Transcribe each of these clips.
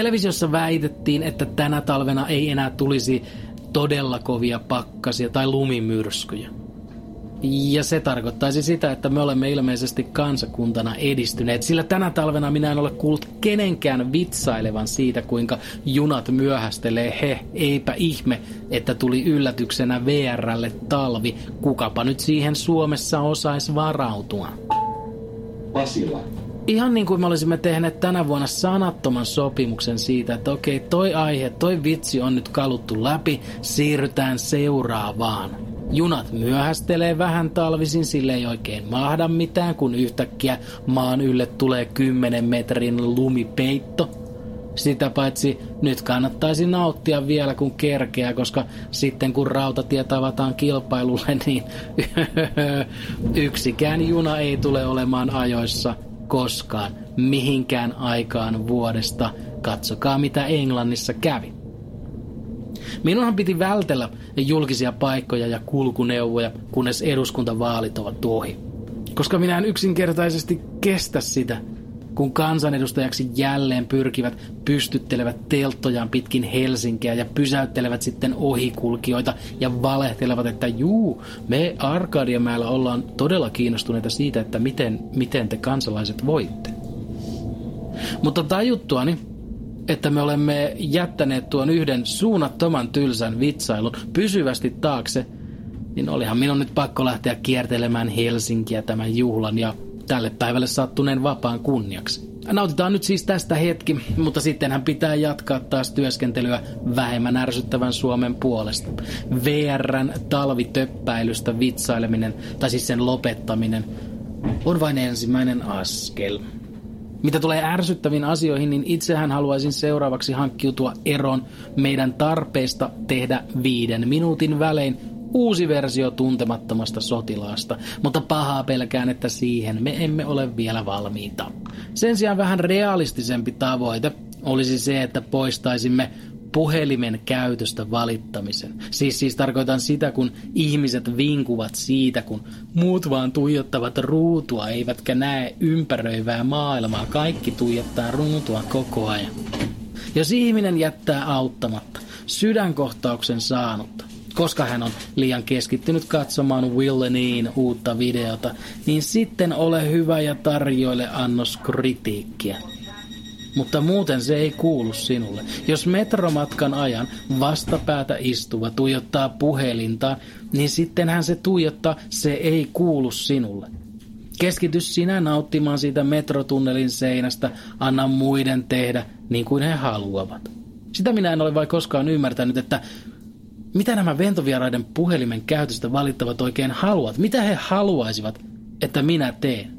Televisiossa väitettiin, että tänä talvena ei enää tulisi todella kovia pakkasia tai lumimyrskyjä. Ja se tarkoittaisi sitä, että me olemme ilmeisesti kansakuntana edistyneet, sillä tänä talvena minä en ole kuullut kenenkään vitsailevan siitä, kuinka junat myöhästelee he. Eipä ihme, että tuli yllätyksenä VRlle talvi. Kukapa nyt siihen Suomessa osaisi varautua. Pasila. Ihan niin kuin me olisimme tehneet tänä vuonna sanattoman sopimuksen siitä, että okei, toi aihe, toi vitsi on nyt kaluttu läpi, siirrytään seuraavaan. Junat myöhästelee vähän talvisin, sille ei oikein mahda mitään, kun yhtäkkiä maan ylle tulee 10 metrin lumipeitto. Sitä paitsi nyt kannattaisi nauttia vielä kun kerkeä, koska sitten kun rautatiet avataan kilpailulle, niin yksikään juna ei tule olemaan ajoissa koskaan mihinkään aikaan vuodesta. Katsokaa mitä Englannissa kävi. Minunhan piti vältellä julkisia paikkoja ja kulkuneuvoja, kunnes eduskuntavaalit ovat ohi. Koska minä en yksinkertaisesti kestä sitä, kun kansanedustajaksi jälleen pyrkivät, pystyttelevät telttojaan pitkin Helsinkiä ja pysäyttelevät sitten ohikulkijoita ja valehtelevat, että juu, me Arkadiamäellä ollaan todella kiinnostuneita siitä, että miten, miten te kansalaiset voitte. Mutta tajuttuani, että me olemme jättäneet tuon yhden suunnattoman tylsän vitsailun pysyvästi taakse, niin olihan minun nyt pakko lähteä kiertelemään Helsinkiä tämän juhlan ja tälle päivälle sattuneen vapaan kunniaksi. Nautitaan nyt siis tästä hetki, mutta sittenhän pitää jatkaa taas työskentelyä vähemmän ärsyttävän Suomen puolesta. VRn talvitöppäilystä vitsaileminen, tai siis sen lopettaminen, on vain ensimmäinen askel. Mitä tulee ärsyttäviin asioihin, niin itsehän haluaisin seuraavaksi hankkiutua eron meidän tarpeista tehdä viiden minuutin välein uusi versio tuntemattomasta sotilaasta, mutta pahaa pelkään, että siihen me emme ole vielä valmiita. Sen sijaan vähän realistisempi tavoite olisi se, että poistaisimme puhelimen käytöstä valittamisen. Siis, siis tarkoitan sitä, kun ihmiset vinkuvat siitä, kun muut vaan tuijottavat ruutua, eivätkä näe ympäröivää maailmaa. Kaikki tuijottaa ruutua koko ajan. Jos ihminen jättää auttamatta sydänkohtauksen saanutta, koska hän on liian keskittynyt katsomaan Willeniin uutta videota, niin sitten ole hyvä ja tarjoile annos kritiikkiä. Mutta muuten se ei kuulu sinulle. Jos metromatkan ajan vastapäätä istuva tuijottaa puhelintaan, niin sittenhän se tuijottaa, se ei kuulu sinulle. Keskity sinä nauttimaan siitä metrotunnelin seinästä, anna muiden tehdä niin kuin he haluavat. Sitä minä en ole vai koskaan ymmärtänyt, että mitä nämä ventovieraiden puhelimen käytöstä valittavat oikein haluat? Mitä he haluaisivat, että minä teen?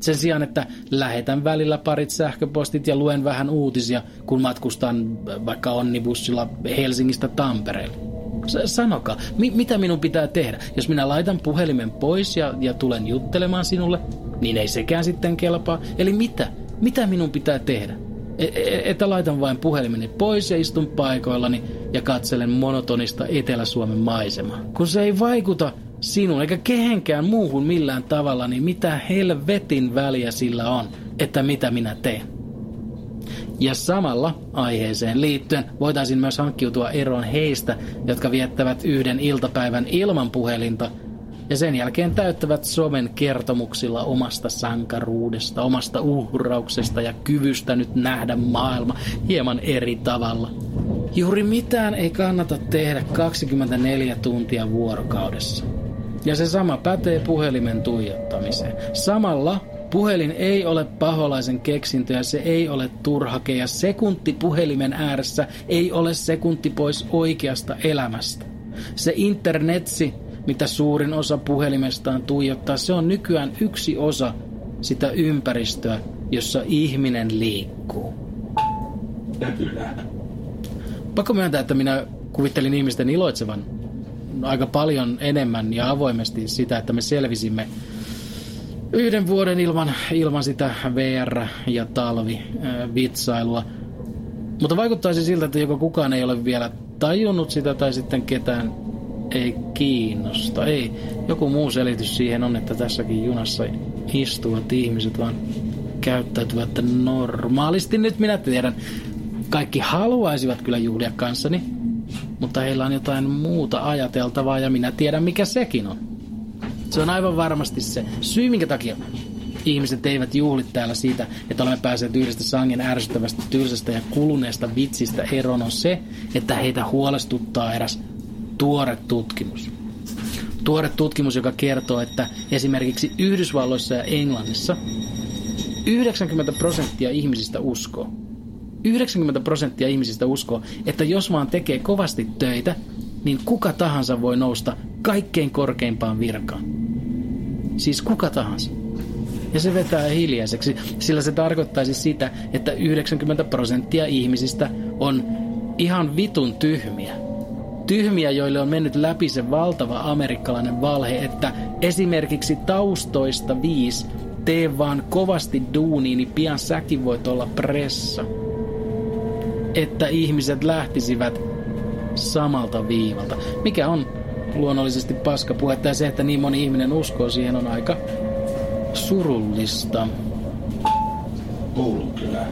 Sen sijaan, että lähetän välillä parit sähköpostit ja luen vähän uutisia, kun matkustan vaikka onnibussilla Helsingistä Tampereelle. Sanokaa, mi- mitä minun pitää tehdä? Jos minä laitan puhelimen pois ja, ja tulen juttelemaan sinulle, niin ei sekään sitten kelpaa. Eli mitä? Mitä minun pitää tehdä? E, e, että laitan vain puhelimeni pois ja istun paikoillani ja katselen monotonista Etelä-Suomen maisemaa. Kun se ei vaikuta sinun eikä kehenkään muuhun millään tavalla, niin mitä helvetin väliä sillä on, että mitä minä teen. Ja samalla aiheeseen liittyen voitaisiin myös hankkiutua eroon heistä, jotka viettävät yhden iltapäivän ilman puhelinta ja sen jälkeen täyttävät somen kertomuksilla omasta sankaruudesta, omasta uhrauksesta ja kyvystä nyt nähdä maailma hieman eri tavalla. Juuri mitään ei kannata tehdä 24 tuntia vuorokaudessa. Ja se sama pätee puhelimen tuijottamiseen. Samalla puhelin ei ole paholaisen keksintö ja se ei ole turhake ja sekunti puhelimen ääressä ei ole sekunti pois oikeasta elämästä. Se internetsi mitä suurin osa puhelimestaan tuijottaa, se on nykyään yksi osa sitä ympäristöä, jossa ihminen liikkuu. Käpylä. Pakko myöntää, että minä kuvittelin ihmisten iloitsevan aika paljon enemmän ja avoimesti sitä, että me selvisimme yhden vuoden ilman, ilman sitä VR- ja talvi-vitsailua. Mutta vaikuttaisi siltä, että joko kukaan ei ole vielä tajunnut sitä tai sitten ketään ei kiinnosta. Ei, joku muu selitys siihen on, että tässäkin junassa istuvat ihmiset vaan käyttäytyvät normaalisti. Nyt minä tiedän, kaikki haluaisivat kyllä juhlia kanssani, mutta heillä on jotain muuta ajateltavaa ja minä tiedän mikä sekin on. Se on aivan varmasti se syy, minkä takia ihmiset eivät juhli täällä siitä, että olemme päässeet yhdestä sangen ärsyttävästä, tylsästä ja kuluneesta vitsistä eroon on se, että heitä huolestuttaa eräs tuore tutkimus. Tuore tutkimus, joka kertoo, että esimerkiksi Yhdysvalloissa ja Englannissa 90 prosenttia ihmisistä uskoo, 90 prosenttia ihmisistä uskoo, että jos vaan tekee kovasti töitä, niin kuka tahansa voi nousta kaikkein korkeimpaan virkaan. Siis kuka tahansa. Ja se vetää hiljaiseksi, sillä se tarkoittaisi sitä, että 90 prosenttia ihmisistä on ihan vitun tyhmiä. Tyhmiä, joille on mennyt läpi se valtava amerikkalainen valhe, että esimerkiksi taustoista viisi tee vaan kovasti duuni, niin pian säkin voit olla pressa. Että ihmiset lähtisivät samalta viivalta, mikä on luonnollisesti paskapuhetta ja se, että niin moni ihminen uskoo siihen on aika surullista. Koulukylä.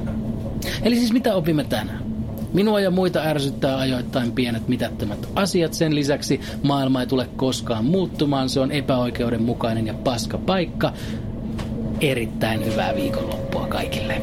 Eli siis mitä opimme tänään? Minua ja muita ärsyttää ajoittain pienet mitättömät asiat. Sen lisäksi maailma ei tule koskaan muuttumaan. Se on epäoikeudenmukainen ja paska paikka. Erittäin hyvää viikonloppua kaikille.